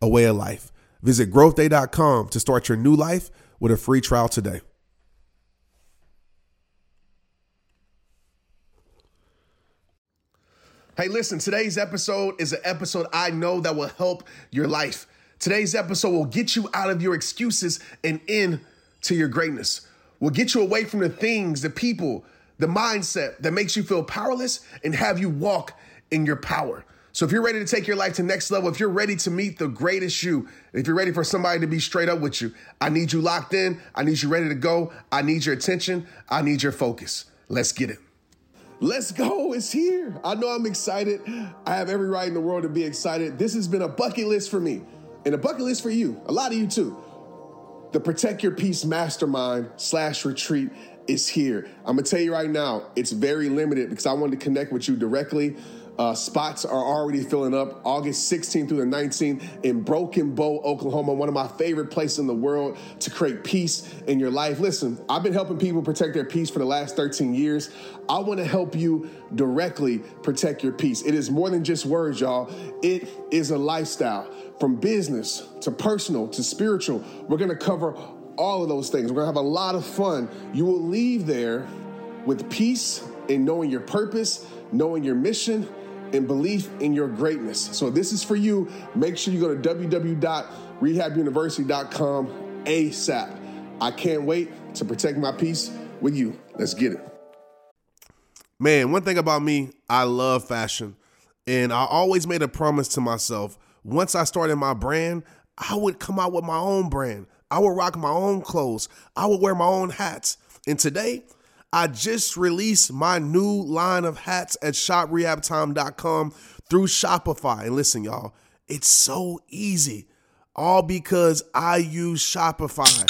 a way of life. Visit growthday.com to start your new life with a free trial today. Hey, listen, today's episode is an episode I know that will help your life. Today's episode will get you out of your excuses and in to your greatness. Will get you away from the things, the people, the mindset that makes you feel powerless and have you walk in your power. So if you're ready to take your life to next level, if you're ready to meet the greatest you, if you're ready for somebody to be straight up with you, I need you locked in. I need you ready to go. I need your attention. I need your focus. Let's get it. Let's go. It's here. I know I'm excited. I have every right in the world to be excited. This has been a bucket list for me and a bucket list for you, a lot of you too. The Protect Your Peace Mastermind slash retreat is here. I'm gonna tell you right now, it's very limited because I wanted to connect with you directly. Uh, spots are already filling up August 16th through the 19th in Broken Bow, Oklahoma, one of my favorite places in the world to create peace in your life. Listen, I've been helping people protect their peace for the last 13 years. I want to help you directly protect your peace. It is more than just words, y'all, it is a lifestyle. From business to personal to spiritual, we're going to cover all of those things. We're going to have a lot of fun. You will leave there with peace and knowing your purpose, knowing your mission and belief in your greatness. So this is for you. Make sure you go to www.rehabuniversity.com ASAP. I can't wait to protect my peace with you. Let's get it. Man, one thing about me, I love fashion. And I always made a promise to myself once I started my brand, I would come out with my own brand. I would rock my own clothes. I would wear my own hats. And today, I just released my new line of hats at shoprehabtime.com through Shopify. And listen, y'all, it's so easy. All because I use Shopify.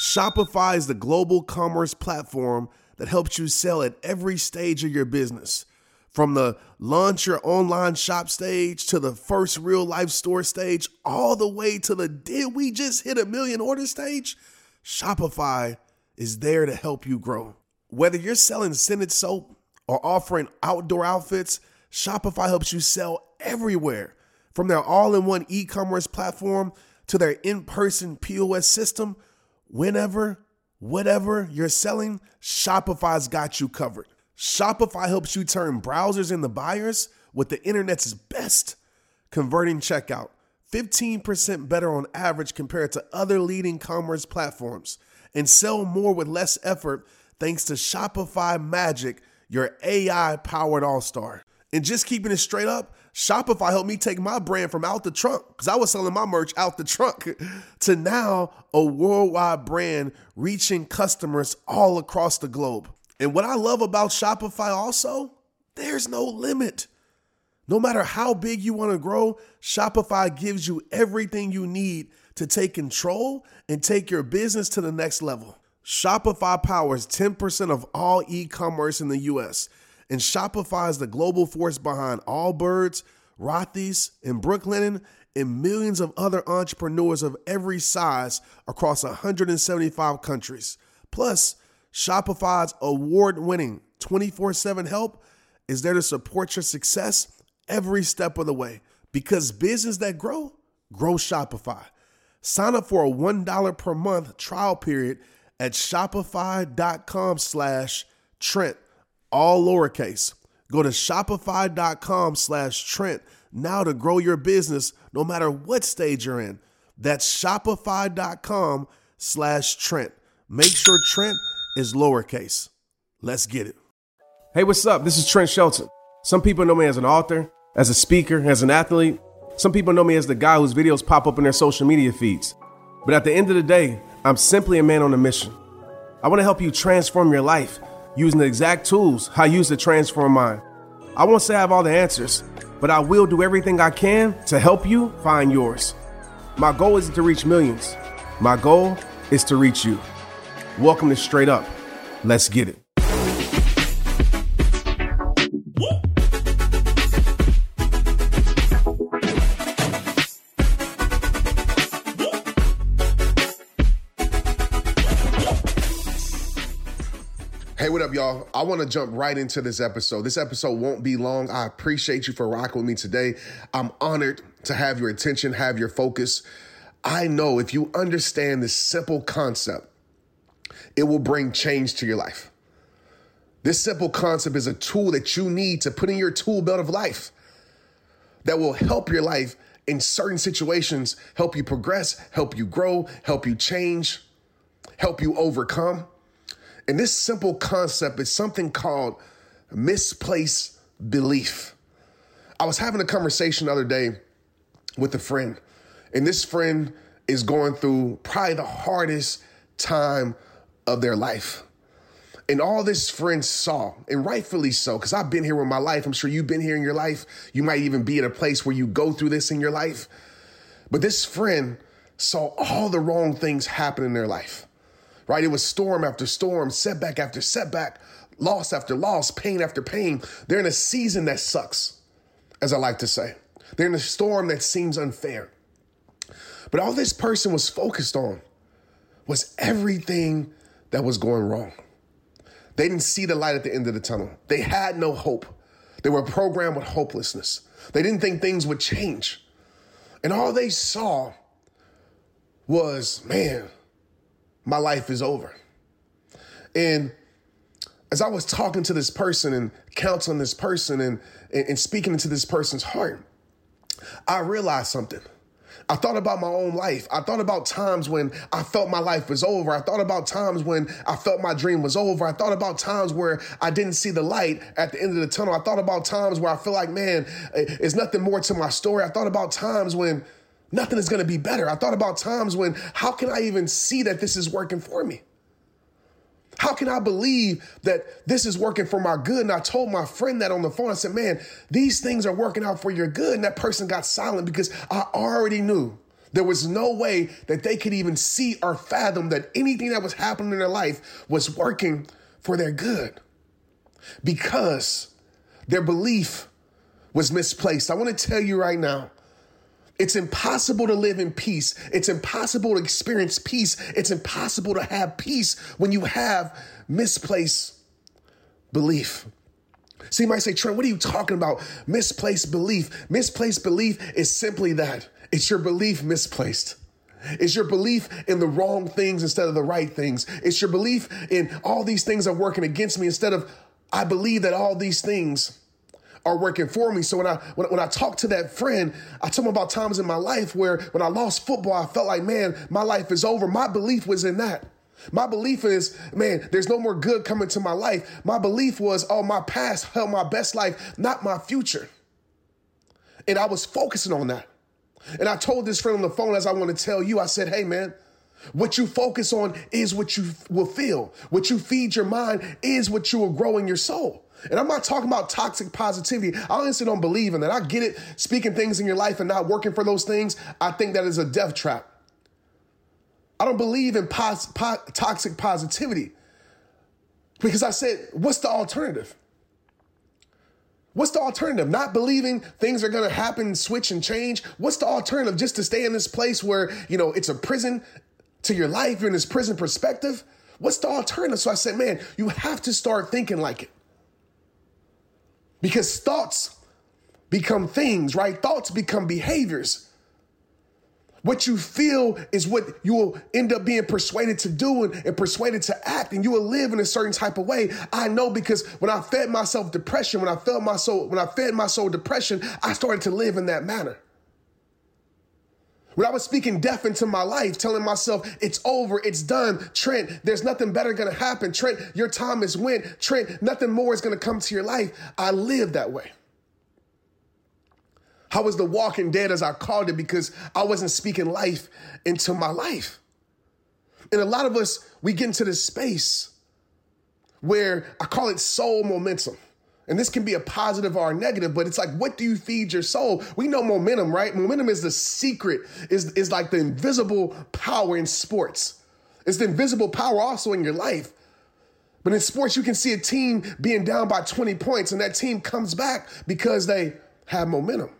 Shopify is the global commerce platform that helps you sell at every stage of your business. From the launch your online shop stage to the first real life store stage, all the way to the did we just hit a million order stage? Shopify is there to help you grow. Whether you're selling scented soap or offering outdoor outfits, Shopify helps you sell everywhere. From their all in one e commerce platform to their in person POS system, whenever, whatever you're selling, Shopify's got you covered. Shopify helps you turn browsers into buyers with the internet's best converting checkout. 15% better on average compared to other leading commerce platforms, and sell more with less effort thanks to Shopify Magic, your AI powered all star. And just keeping it straight up, Shopify helped me take my brand from out the trunk, because I was selling my merch out the trunk, to now a worldwide brand reaching customers all across the globe. And what I love about Shopify also, there's no limit. No matter how big you want to grow, Shopify gives you everything you need to take control and take your business to the next level. Shopify powers 10% of all e commerce in the US, and Shopify is the global force behind Allbirds, Rothy's, and Brooklinen, and millions of other entrepreneurs of every size across 175 countries. Plus, Shopify's award winning 24 7 help is there to support your success every step of the way because business that grow, grow Shopify. Sign up for a $1 per month trial period at shopify.com slash Trent, all lowercase. Go to shopify.com slash Trent now to grow your business no matter what stage you're in. That's shopify.com slash Trent. Make sure Trent is lowercase. Let's get it. Hey, what's up? This is Trent Shelton. Some people know me as an author, as a speaker, as an athlete. Some people know me as the guy whose videos pop up in their social media feeds. But at the end of the day, I'm simply a man on a mission. I want to help you transform your life using the exact tools I use to transform mine. I won't say I have all the answers, but I will do everything I can to help you find yours. My goal isn't to reach millions. My goal is to reach you. Welcome to Straight Up. Let's get it. Up, y'all? I want to jump right into this episode. This episode won't be long. I appreciate you for rocking with me today. I'm honored to have your attention, have your focus. I know if you understand this simple concept, it will bring change to your life. This simple concept is a tool that you need to put in your tool belt of life that will help your life in certain situations, help you progress, help you grow, help you change, help you overcome. And this simple concept is something called misplaced belief. I was having a conversation the other day with a friend, and this friend is going through probably the hardest time of their life. And all this friend saw, and rightfully so, because I've been here with my life. I'm sure you've been here in your life. You might even be at a place where you go through this in your life. But this friend saw all the wrong things happen in their life right? It was storm after storm, setback after setback, loss after loss, pain after pain. They're in a season that sucks, as I like to say. They're in a storm that seems unfair. But all this person was focused on was everything that was going wrong. They didn't see the light at the end of the tunnel. They had no hope. They were programmed with hopelessness. They didn't think things would change. And all they saw was, man, my life is over. And as I was talking to this person and counseling this person and, and, speaking into this person's heart, I realized something. I thought about my own life. I thought about times when I felt my life was over. I thought about times when I felt my dream was over. I thought about times where I didn't see the light at the end of the tunnel. I thought about times where I feel like, man, eh, it's nothing more to my story. I thought about times when nothing is going to be better. I thought about times when, how can I even see that this is working for me? How can I believe that this is working for my good? And I told my friend that on the phone. I said, man, these things are working out for your good. And that person got silent because I already knew there was no way that they could even see or fathom that anything that was happening in their life was working for their good because their belief was misplaced. I want to tell you right now it's impossible to live in peace. It's impossible to experience peace. It's impossible to have peace when you have misplaced belief. So you might say, Trent, what are you talking about? Misplaced belief. Misplaced belief is simply that it's your belief misplaced. It's your belief in the wrong things instead of the right things. It's your belief in all these things are working against me instead of I believe that all these things are working for me. So when I when, when I talk to that friend, I tell him about times in my life where when I lost football, I felt like, man, my life is over. My belief was in that. My belief is, man, there's no more good coming to my life. My belief was, oh, my past held my best life, not my future. And I was focusing on that. And I told this friend on the phone, as I want to tell you, I said, hey, man, what you focus on is what you will feel. What you feed your mind is what you will grow in your soul. And I'm not talking about toxic positivity. I honestly don't believe in that. I get it. Speaking things in your life and not working for those things, I think that is a death trap. I don't believe in pos- po- toxic positivity because I said, what's the alternative? What's the alternative? Not believing things are going to happen, switch and change. What's the alternative? Just to stay in this place where, you know, it's a prison to your life. You're in this prison perspective. What's the alternative? So I said, man, you have to start thinking like it. Because thoughts become things, right? Thoughts become behaviors. What you feel is what you will end up being persuaded to do and, and, persuaded to act, and you will live in a certain type of way. I know because when I fed myself depression, when I felt my soul, when I fed my soul depression, I started to live in that manner. When I was speaking death into my life, telling myself, it's over, it's done. Trent, there's nothing better gonna happen. Trent, your time is went. Trent, nothing more is gonna come to your life. I lived that way. I was the walking dead as I called it because I wasn't speaking life into my life. And a lot of us, we get into this space where I call it soul momentum. And this can be a positive or a negative, but it's like, what do you feed your soul? We know momentum, right? Momentum is the secret, is, is like the invisible power in sports. It's the invisible power also in your life. But in sports, you can see a team being down by 20 points, and that team comes back because they have momentum.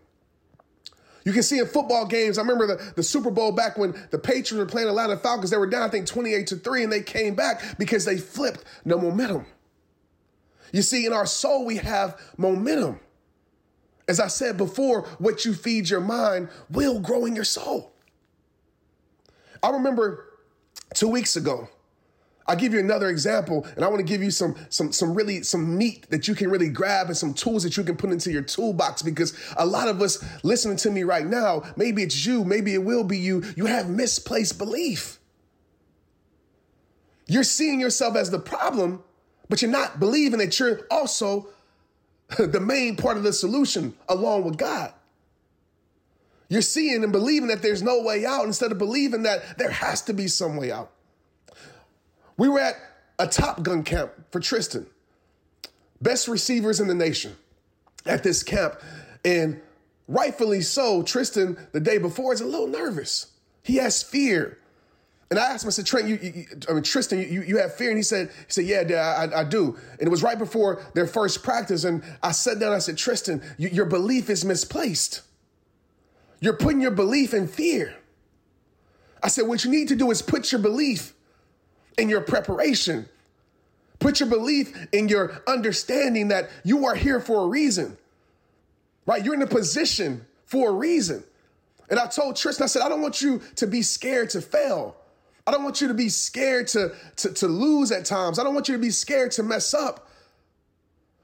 You can see in football games, I remember the, the Super Bowl back when the Patriots were playing Atlanta Falcons, they were down, I think, 28 to 3, and they came back because they flipped the momentum. You see, in our soul, we have momentum. As I said before, what you feed your mind will grow in your soul. I remember two weeks ago, I'll give you another example, and I want to give you some some some really some meat that you can really grab and some tools that you can put into your toolbox because a lot of us listening to me right now, maybe it's you, maybe it will be you, you have misplaced belief. You're seeing yourself as the problem, but you're not believing that you're also the main part of the solution along with God. You're seeing and believing that there's no way out instead of believing that there has to be some way out. We were at a Top Gun camp for Tristan, best receivers in the nation at this camp. And rightfully so, Tristan, the day before, is a little nervous. He has fear. And I asked him, I said, Trent, you, you I mean, Tristan, you, you have fear? And he said, he said, yeah, Dad, I, I, do. And it was right before their first practice. And I sat down, I said, Tristan, you, your belief is misplaced. You're putting your belief in fear. I said, what you need to do is put your belief in your preparation. Put your belief in your understanding that you are here for a reason, right? You're in a position for a reason. And I told Tristan, I said, I don't want you to be scared to fail. I don't want you to be scared to, to, to lose at times. I don't want you to be scared to mess up.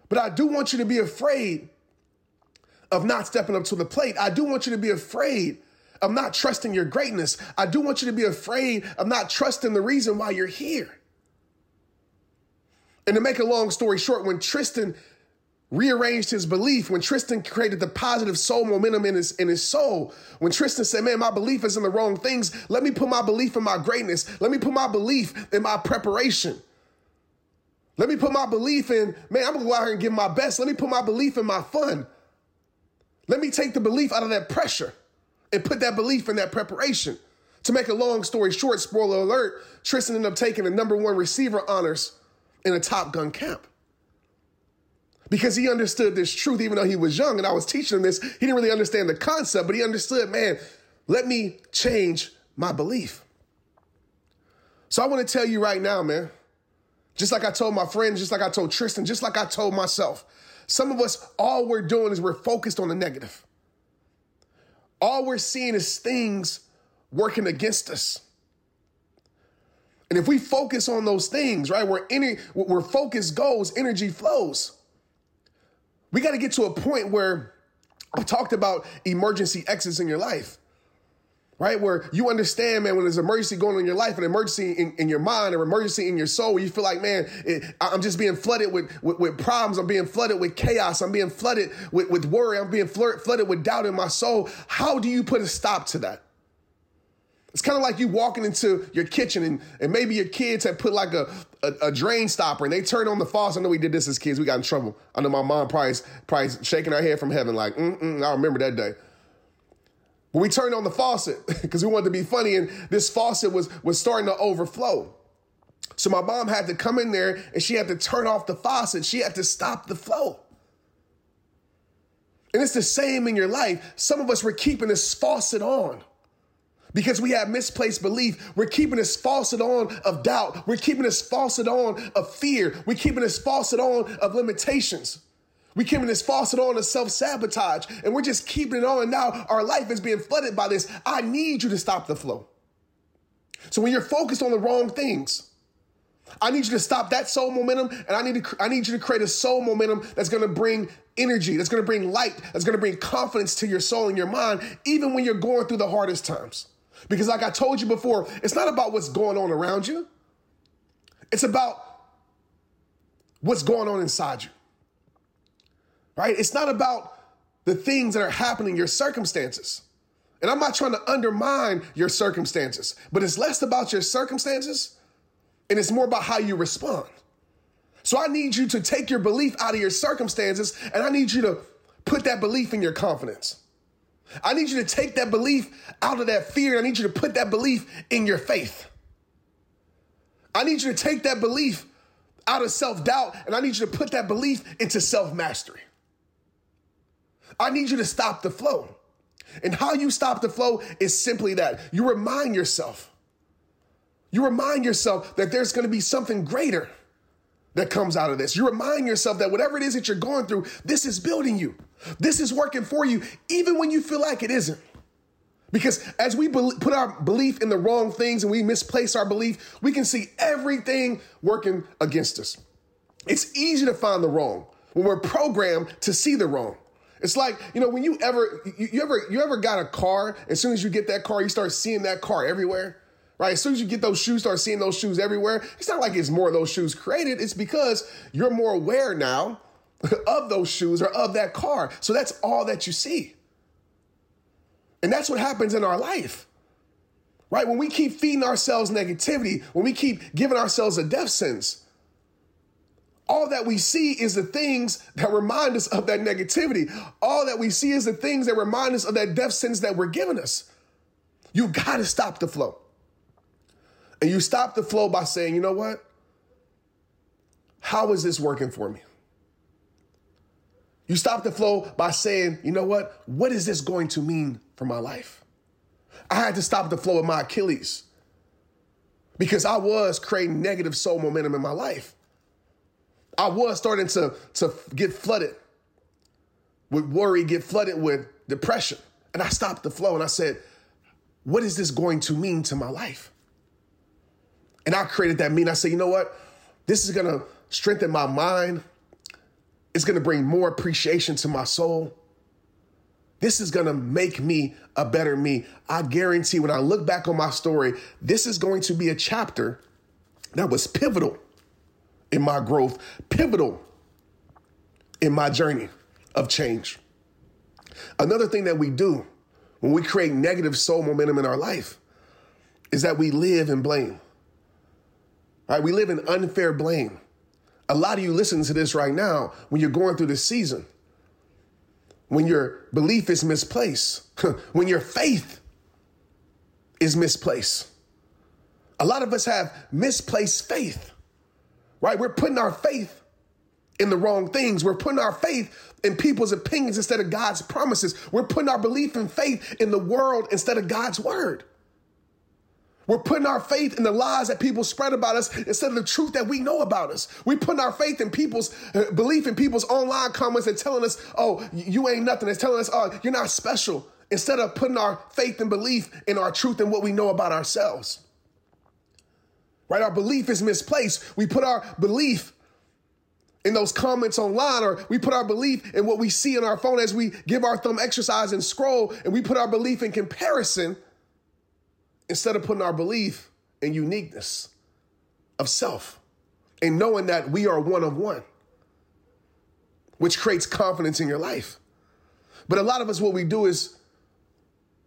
But I do want you to be afraid of not stepping up to the plate. I do want you to be afraid of not trusting your greatness. I do want you to be afraid of not trusting the reason why you're here. And to make a long story short, when Tristan rearranged his belief, when Tristan created the positive soul momentum in his in his soul, when Tristan said, "Man, my belief is in the wrong things. Let me put my belief in my greatness. Let me put my belief in my preparation. Let me put my belief in, man, I'm gonna go out here and give my best. Let me put my belief in my fun. Let me take the belief out of that pressure." and put that belief in that preparation. To make a long story short, spoiler alert, Tristan ended up taking the number one receiver honors in a Top Gun camp. Because he understood this truth, even though he was young and I was teaching him this, he didn't really understand the concept, but he understood, man, let me change my belief. So I want to tell you right now, man, just like I told my friends, just like I told Tristan, just like I told myself, some of us, all we're doing is we're focused on the negative all we're seeing is things working against us. And if we focus on those things, right, where any where focus goes, energy flows. We got to get to a point where I've talked about emergency exits in your life right? Where you understand, man, when there's an emergency going on in your life, an emergency in, in your mind, or emergency in your soul, you feel like, man, it, I'm just being flooded with, with, with, problems. I'm being flooded with chaos. I'm being flooded with, with worry. I'm being flooded with doubt in my soul. How do you put a stop to that? It's kind of like you walking into your kitchen and, and maybe your kids have put like a, a, a, drain stopper and they turn on the faucet. I know we did this as kids. We got in trouble. I know my mom probably, probably shaking her head from heaven like, mm I remember that day. When we turned on the faucet because we wanted to be funny, and this faucet was was starting to overflow. So my mom had to come in there and she had to turn off the faucet. She had to stop the flow. And it's the same in your life. Some of us were keeping this faucet on because we have misplaced belief. We're keeping this faucet on of doubt. We're keeping this faucet on of fear. We're keeping this faucet on of limitations. We're keeping this faucet on of self sabotage, and we're just keeping it on. Now our life is being flooded by this. I need you to stop the flow. So when you're focused on the wrong things, I need you to stop that soul momentum, and I need to I need you to create a soul momentum that's going to bring energy, that's going to bring light, that's going to bring confidence to your soul and your mind, even when you're going through the hardest times. Because like I told you before, it's not about what's going on around you. It's about what's going on inside you right? It's not about the things that are happening, your circumstances. And I'm not trying to undermine your circumstances, but it's less about your circumstances and it's more about how you respond. So I need you to take your belief out of your circumstances and I need you to put that belief in your confidence. I need you to take that belief out of that fear. I need you to put that belief in your faith. I need you to take that belief out of self doubt and I need you to put that belief into self mastery. I need you to stop the flow. And how you stop the flow is simply that you remind yourself. You remind yourself that there's going to be something greater that comes out of this. You remind yourself that whatever it is that you're going through, this is building you. This is working for you, even when you feel like it isn't. Because as we be- put our belief in the wrong things and we misplace our belief, we can see everything working against us. It's easy to find the wrong when we're programmed to see the wrong. It's like, you know, when you ever you, you ever you ever got a car, as soon as you get that car, you start seeing that car everywhere. Right? As soon as you get those shoes, start seeing those shoes everywhere. It's not like it's more of those shoes created. It's because you're more aware now of those shoes or of that car. So that's all that you see. And that's what happens in our life. Right? When we keep feeding ourselves negativity, when we keep giving ourselves a death sentence, all that we see is the things that remind us of that negativity. All that we see is the things that remind us of that death sentence that we're giving us. You got to stop the flow. And you stop the flow by saying, you know what? How is this working for me? You stop the flow by saying, you know what? What is this going to mean for my life? I had to stop the flow of my Achilles because I was creating negative soul momentum in my life. I was starting to, to get flooded with worry, get flooded with depression. And I stopped the flow and I said, what is this going to mean to my life? And I created that meaning. I said, you know what? This is going to strengthen my mind. It's going to bring more appreciation to my soul. This is going to make me a better me. I guarantee when I look back on my story, this is going to be a chapter that was pivotal in my growth, pivotal in my journey of change. Another thing that we do when we create negative soul momentum in our life is that we live in blame. Right? We live in unfair blame. A lot of you listen to this right now when you're going through this season, when your belief is misplaced, when your faith is misplaced. A lot of us have misplaced faith right? We're putting our faith in the wrong things. We're putting our faith in people's opinions instead of God's promises. We're putting our belief and faith in the world instead of God's word. We're putting our faith in the lies that people spread about us instead of the truth that we know about us. We're putting our faith in people's uh, belief in people's online comments and telling us, oh, you ain't nothing. It's telling us, oh, you're not special. Instead of putting our faith and belief in our truth and what we know about ourselves right? Our belief is misplaced. We put our belief in those comments online, or we put our belief in what we see in our phone as we give our thumb exercise and scroll, and we put our belief in comparison instead of putting our belief in uniqueness of self and knowing that we are one of one, which creates confidence in your life. But a lot of us, what we do is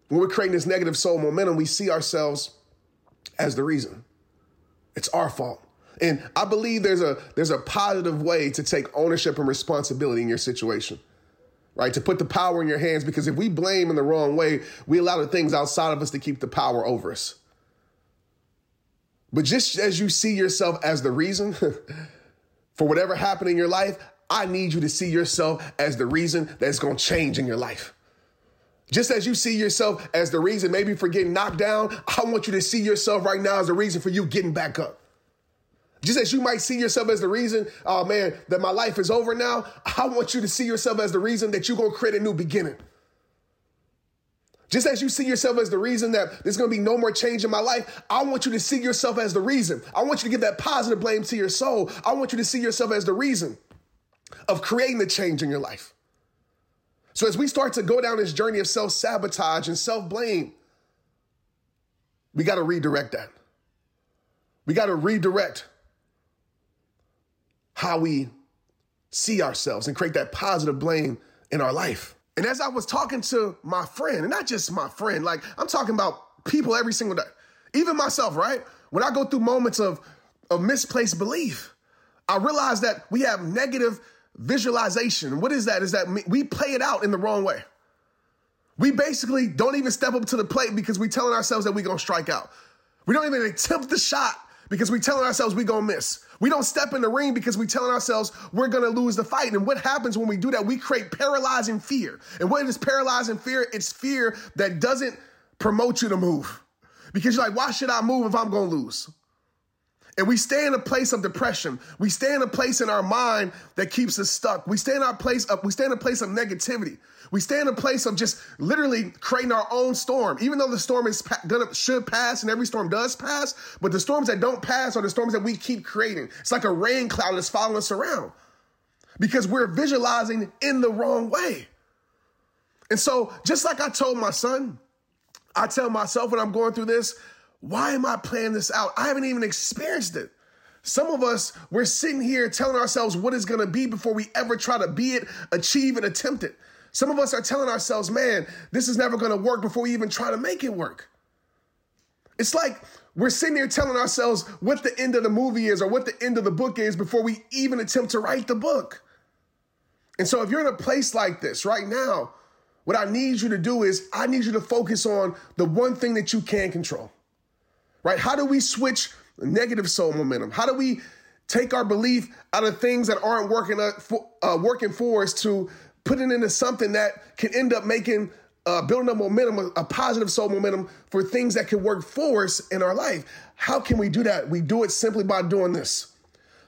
when we're creating this negative soul momentum, we see ourselves as the reason. It's our fault. And I believe there's a there's a positive way to take ownership and responsibility in your situation. Right? To put the power in your hands because if we blame in the wrong way, we allow the things outside of us to keep the power over us. But just as you see yourself as the reason for whatever happened in your life, I need you to see yourself as the reason that's going to change in your life. Just as you see yourself as the reason maybe for getting knocked down, I want you to see yourself right now as the reason for you getting back up. Just as you might see yourself as the reason, oh man, that my life is over now, I want you to see yourself as the reason that you're going to create a new beginning. Just as you see yourself as the reason that there's going to be no more change in my life, I want you to see yourself as the reason. I want you to give that positive blame to your soul. I want you to see yourself as the reason of creating the change in your life. So as we start to go down this journey of self sabotage and self blame, we got to redirect that. We got to redirect how we see ourselves and create that positive blame in our life. And as I was talking to my friend, and not just my friend, like I'm talking about people every single day, even myself, right? When I go through moments of, of misplaced belief, I realize that we have negative visualization. What is that? Is that we play it out in the wrong way. We basically don't even step up to the plate because we're telling ourselves that we're going to strike out. We don't even attempt the shot because we're telling ourselves we're going to miss. We don't step in the ring because we're telling ourselves we're to lose the fight. And what happens when we do that? We create paralyzing fear. And what is paralyzing fear? It's fear that doesn't promote you to move. Because you're like, why should I move if I'm to lose? And we stay in a place of depression. We stay in a place in our mind that keeps us stuck. We stay in our place of we stay in a place of negativity. We stay in a place of just literally creating our own storm. Even though the storm is gonna should pass and every storm does pass, but the storms that don't pass are the storms that we keep creating. It's like a rain cloud that's following us around because we're visualizing in the wrong way. And so, just like I told my son, I tell myself when I'm going through this, why am I playing this out? I haven't even experienced it. Some of us, we're sitting here telling ourselves what it's going to be before we ever try to be it, achieve it, attempt it. Some of us are telling ourselves, man, this is never going to work before we even try to make it work. It's like we're sitting here telling ourselves what the end of the movie is or what the end of the book is before we even attempt to write the book. And so if you're in a place like this right now, what I need you to do is I need you to focus on the one thing that you can control right? How do we switch negative soul momentum? How do we take our belief out of things that aren't working uh, for, uh, working for us to put it into something that can end up making uh, building up momentum, a positive soul momentum for things that can work for us in our life. How can we do that? We do it simply by doing this.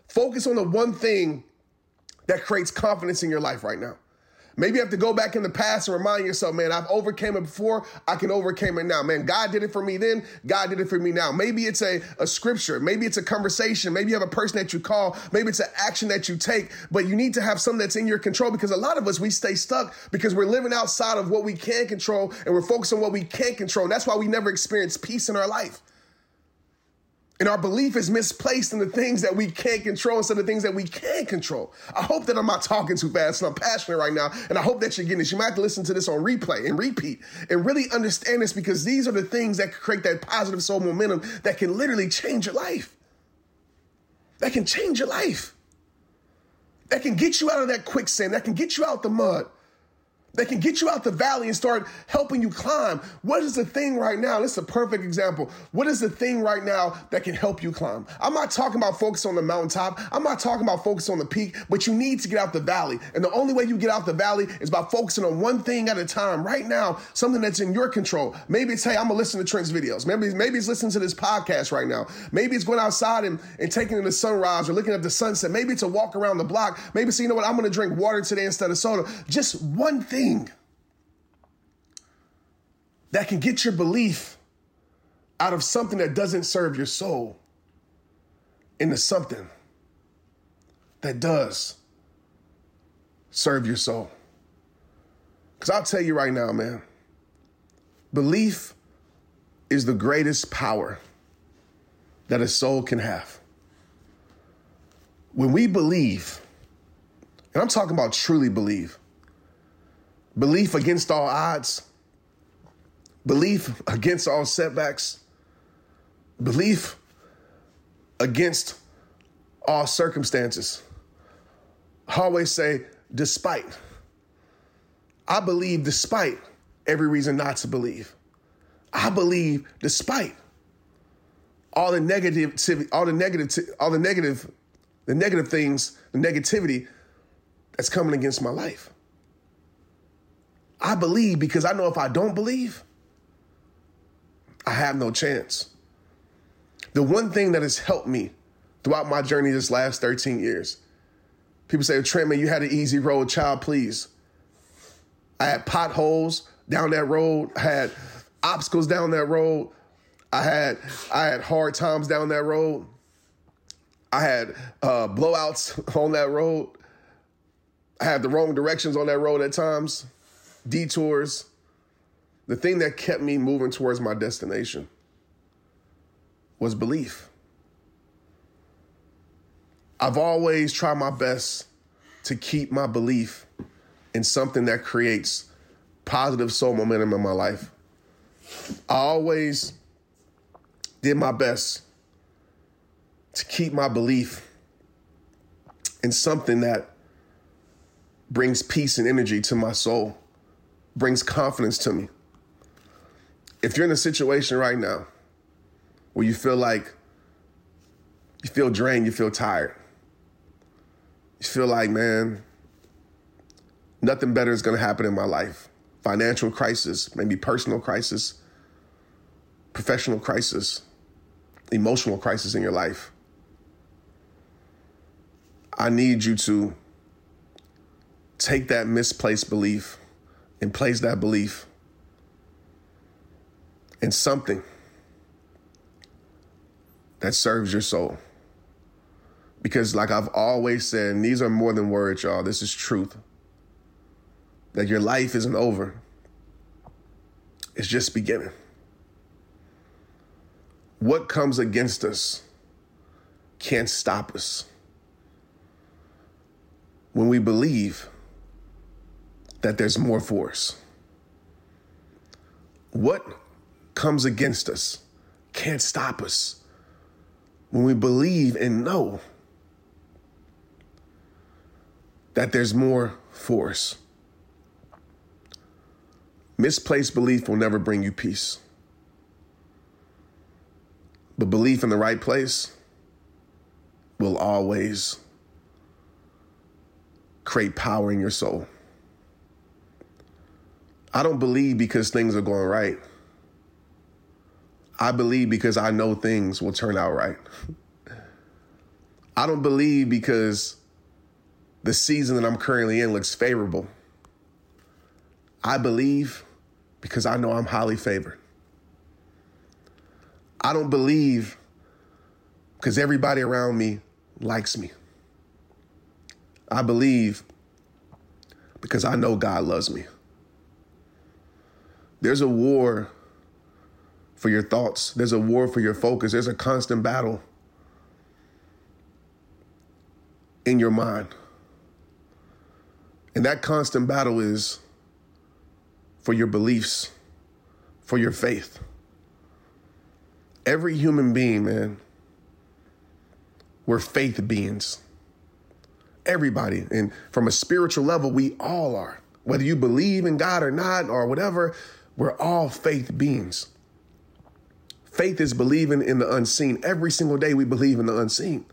Focus on the one thing that creates confidence in your life right now. Maybe you have to go back in the past and remind yourself, man, I've overcame it before. I can overcome it now. Man, God did it for me then. God did it for me now. Maybe it's a, a scripture. Maybe it's a conversation. Maybe you have a person that you call. Maybe it's an action that you take, but you need to have something that's in your control because a lot of us, we stay stuck because we're living outside of what we can control and we're focused on what we can't control. And that's why we never experience peace in our life. And our belief is misplaced in the things that we can't control instead of the things that we can control. I hope that I'm not talking too fast and I'm passionate right now. And I hope that you're getting this. You might have to listen to this on replay and repeat and really understand this because these are the things that create that positive soul momentum that can literally change your life. That can change your life. That can get you out of that quicksand. That can get you out the mud that can get you out the valley and start helping you climb. What is the thing right now? This is a perfect example. What is the thing right now that can help you climb? I'm not talking about focus on the mountaintop. I'm not talking about focus on the peak, but you need to get out the valley. And the only way you get out the valley is by focusing on one thing at a time. Right now, something that's in your control. Maybe it's, hey, I'm gonna listen to Trent's videos. Maybe, maybe it's listening to this podcast right now. Maybe it's going outside and, and taking in the sunrise or looking at the sunset. Maybe it's a walk around the block. Maybe it's, you know what, I'm gonna drink water today instead of soda. Just one thing thing that can get your belief out of something that doesn't serve your soul into something that does serve your soul. Because I'll tell you right now, man, belief is the greatest power that a soul can have. When we believe, and I'm talking about truly believe, belief against all odds, belief against all setbacks, belief against all circumstances. I always say, despite. I believe despite every reason not to believe. I believe despite all the negative, all the negative, all the negative, the negative things, the negativity that's coming against my life. I believe because I know if I don't believe, I have no chance. The one thing that has helped me throughout my journey this last 13 years, people say, Trent, man, you had an easy road, child, please. I had potholes down that road, I had obstacles down that road. I had I had hard times down that road. I had uh, blowouts on that road. I had the wrong directions on that road at times detours, the thing that kept me moving towards my destination was belief. I've always tried my best to keep my belief in something that creates positive soul momentum in my life. I always did my best to keep my belief in something that brings peace and energy to my soul, brings confidence to me. If you're in a situation right now where you feel like you feel drained, you feel tired, you feel like, man, nothing better is going to happen in my life. Financial crisis, maybe personal crisis, professional crisis, emotional crisis in your life. I need you to take that misplaced belief and place that belief in something that serves your soul. Because, like I've always said, and these are more than words, y'all, this is truth. That your life isn't over, it's just beginning. What comes against us can't stop us. When we believe that there's more for us, what comes against us can't stop us. When we believe and know that there's more for us. Misplaced belief will never bring you peace. But belief in the right place will always create power in your soul. I don't believe because things are going right. I believe because I know things will turn out right. I don't believe because the season that I'm currently in looks favorable. I believe because I know I'm highly favored. I don't believe because everybody around me likes me. I believe because I know God loves me. There's a war for your thoughts, there's a war for your focus, there's a constant battle in your mind. And that constant battle is for your beliefs, for your faith. Every human being, man, we're faith beings. Everybody. And from a spiritual level, we all are. Whether you believe in God or not, or whatever, we're all faith beings. Faith is believing in the unseen. Every single day, we believe in the unseen.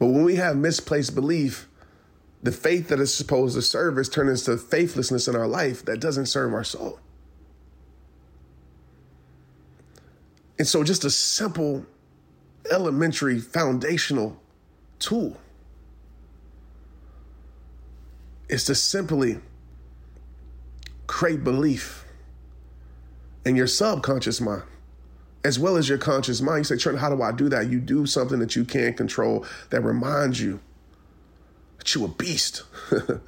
But when we have misplaced belief, the faith that is supposed to serve is turned into faithlessness in our life that doesn't serve our soul. And so, just a simple, elementary, foundational tool is to simply create belief in your subconscious mind as well as your conscious mind. You say, Trent, how do I do that? You do something that you can't control that reminds you that you're a beast. that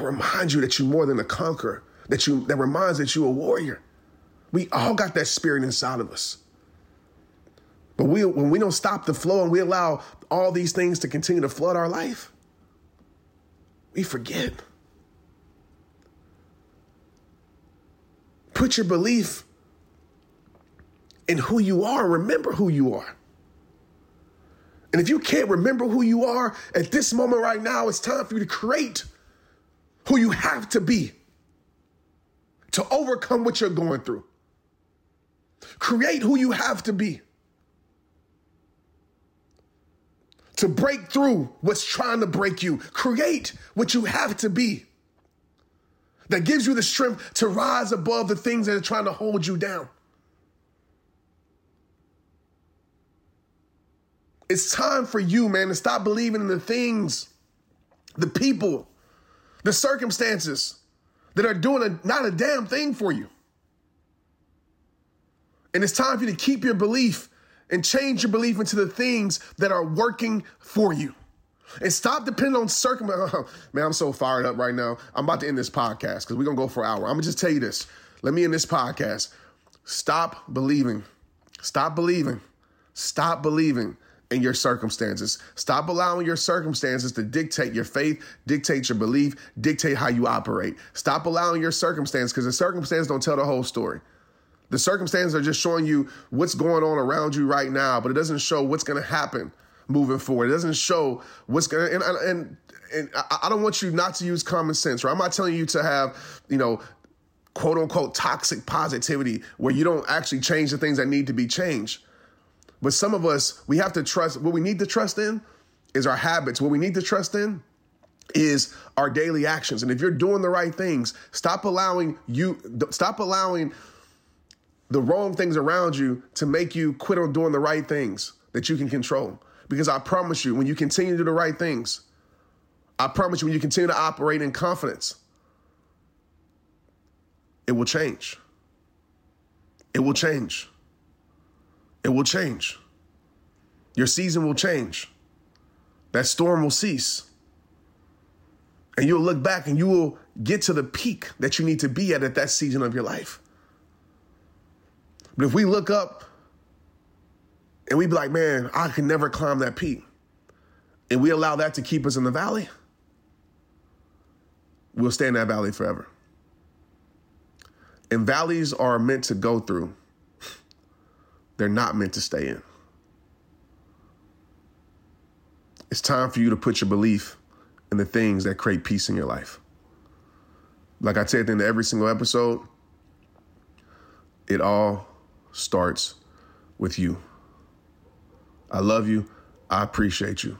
reminds you that you're more than a conqueror. That you that reminds that you're a warrior. We all got that spirit inside of us. But we when we don't stop the flow and we allow all these things to continue to flood our life, we forget. Put your belief in who you are. Remember who you are. And if you can't remember who you are at this moment right now, it's time for you to create who you have to be to overcome what you're going through. Create who you have to be to break through what's trying to break you. Create what you have to be that gives you the strength to rise above the things that are trying to hold you down. It's time for you, man, to stop believing in the things, the people, the circumstances that are doing a, not a damn thing for you. And it's time for you to keep your belief and change your belief into the things that are working for you. And stop depending on circumstances. man, I'm so fired up right now. I'm about to end this podcast because we're to go for an hour. I'm to just tell you this. Let me end this podcast. Stop believing. Stop believing. Stop believing in your circumstances. Stop allowing your circumstances to dictate your faith, dictate your belief, dictate how you operate. Stop allowing your circumstances because the circumstances don't tell the whole story. The circumstances are just showing you what's going on around you right now, but it doesn't show what's going to happen moving forward. It doesn't show what's going and and and I don't want you not to use common sense, right? I'm not telling you to have, you know, quote unquote toxic positivity where you don't actually change the things that need to be changed. But some of us, we have to trust what we need to trust in is our habits. What we need to trust in is our daily actions. And if you're doing the right things, stop allowing you stop allowing the wrong things around you to make you quit on doing the right things that you can control. Because I promise you, when you continue to do the right things, I promise you, when you continue to operate in confidence, it will change. It will change. It will change. Your season will change. That storm will cease. And you'll look back and you will get to the peak that you need to be at at that season of your life. But if we look up and we'd be like, man, I can never climb that peak, and we allow that to keep us in the valley, we'll stay in that valley forever. And valleys are meant to go through, they're not meant to stay in. It's time for you to put your belief in the things that create peace in your life. Like I said in every single episode, it all starts with you. I love you. I appreciate you.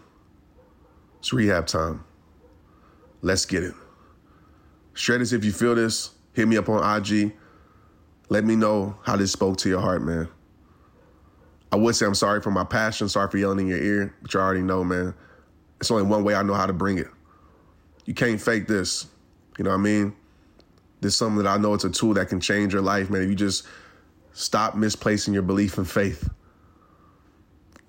It's rehab time. Let's get it. Shredders, if you feel this, hit me up on IG. Let me know how this spoke to your heart, man. I would say I'm sorry for my passion, sorry for yelling in your ear, but you already know, man. It's only one way I know how to bring it. You can't fake this. You know what I mean? This is something that I know it's a tool that can change your life, man. If you just stop misplacing your belief and faith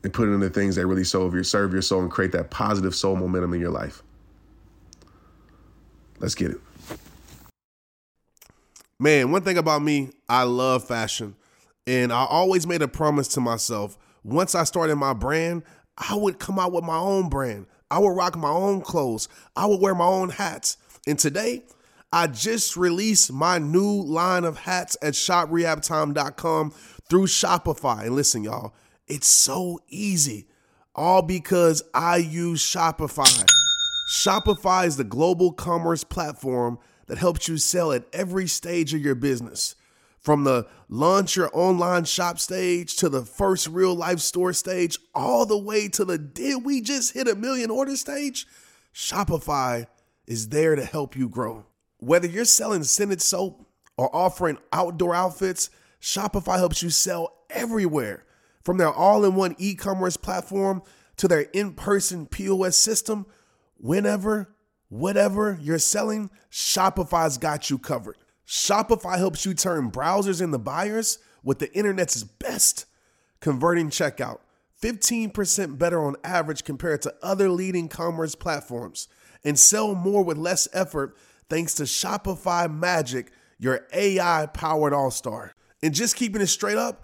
and put it into things that really serve your, serve your soul and create that positive soul momentum in your life. Let's get it. Man, one thing about me, I love fashion. And I always made a promise to myself once I started my brand, I would come out with my own brand. I would rock my own clothes. I would wear my own hats. And today, I just released my new line of hats at shoprehabtime.com through Shopify. And listen, y'all, it's so easy. All because I use Shopify. Shopify is the global commerce platform that helps you sell at every stage of your business. From the launch your online shop stage to the first real life store stage, all the way to the did we just hit a million order stage? Shopify is there to help you grow. Whether you're selling scented soap or offering outdoor outfits, Shopify helps you sell everywhere. From their all in one e commerce platform to their in person POS system, whenever, whatever you're selling, Shopify's got you covered. Shopify helps you turn browsers into buyers with the internet's best converting checkout. 15% better on average compared to other leading commerce platforms. And sell more with less effort thanks to Shopify Magic, your AI powered all star. And just keeping it straight up,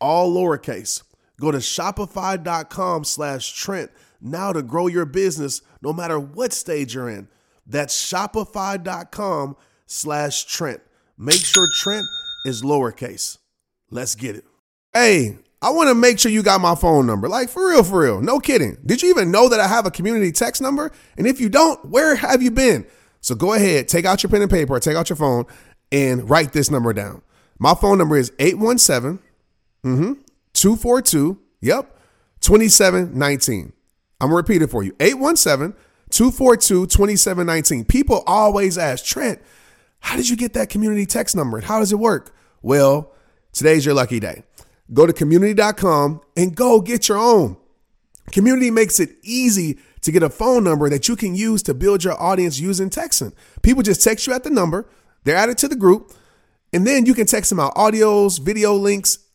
all lowercase. Go to shopify.com slash Trent now to grow your business no matter what stage you're in. That's shopify.com slash Trent. Make sure Trent is lowercase. Let's get it. Hey, I want to make sure you got my phone number. Like for real, for real. No kidding. Did you even know that I have a community text number? And if you don't, where have you been? So go ahead, take out your pen and paper, take out your phone, and write this number down. My phone number is 817 mm-hmm, 242, yep, 2719. I'm going to repeat it for you 817 242 2719. People always ask, Trent, how did you get that community text number and how does it work? Well, today's your lucky day. Go to community.com and go get your own. Community makes it easy to get a phone number that you can use to build your audience using texting. People just text you at the number, they're added to the group, and then you can text them out audios, video links,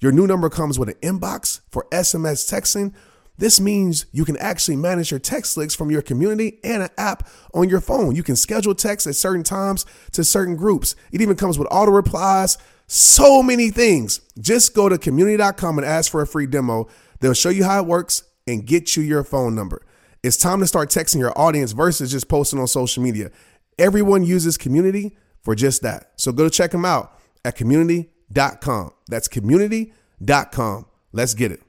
Your new number comes with an inbox for SMS texting. This means you can actually manage your text links from your community and an app on your phone. You can schedule texts at certain times to certain groups. It even comes with auto replies, so many things. Just go to community.com and ask for a free demo. They'll show you how it works and get you your phone number. It's time to start texting your audience versus just posting on social media. Everyone uses community for just that. So go to check them out at community.com. That's community.com. Let's get it.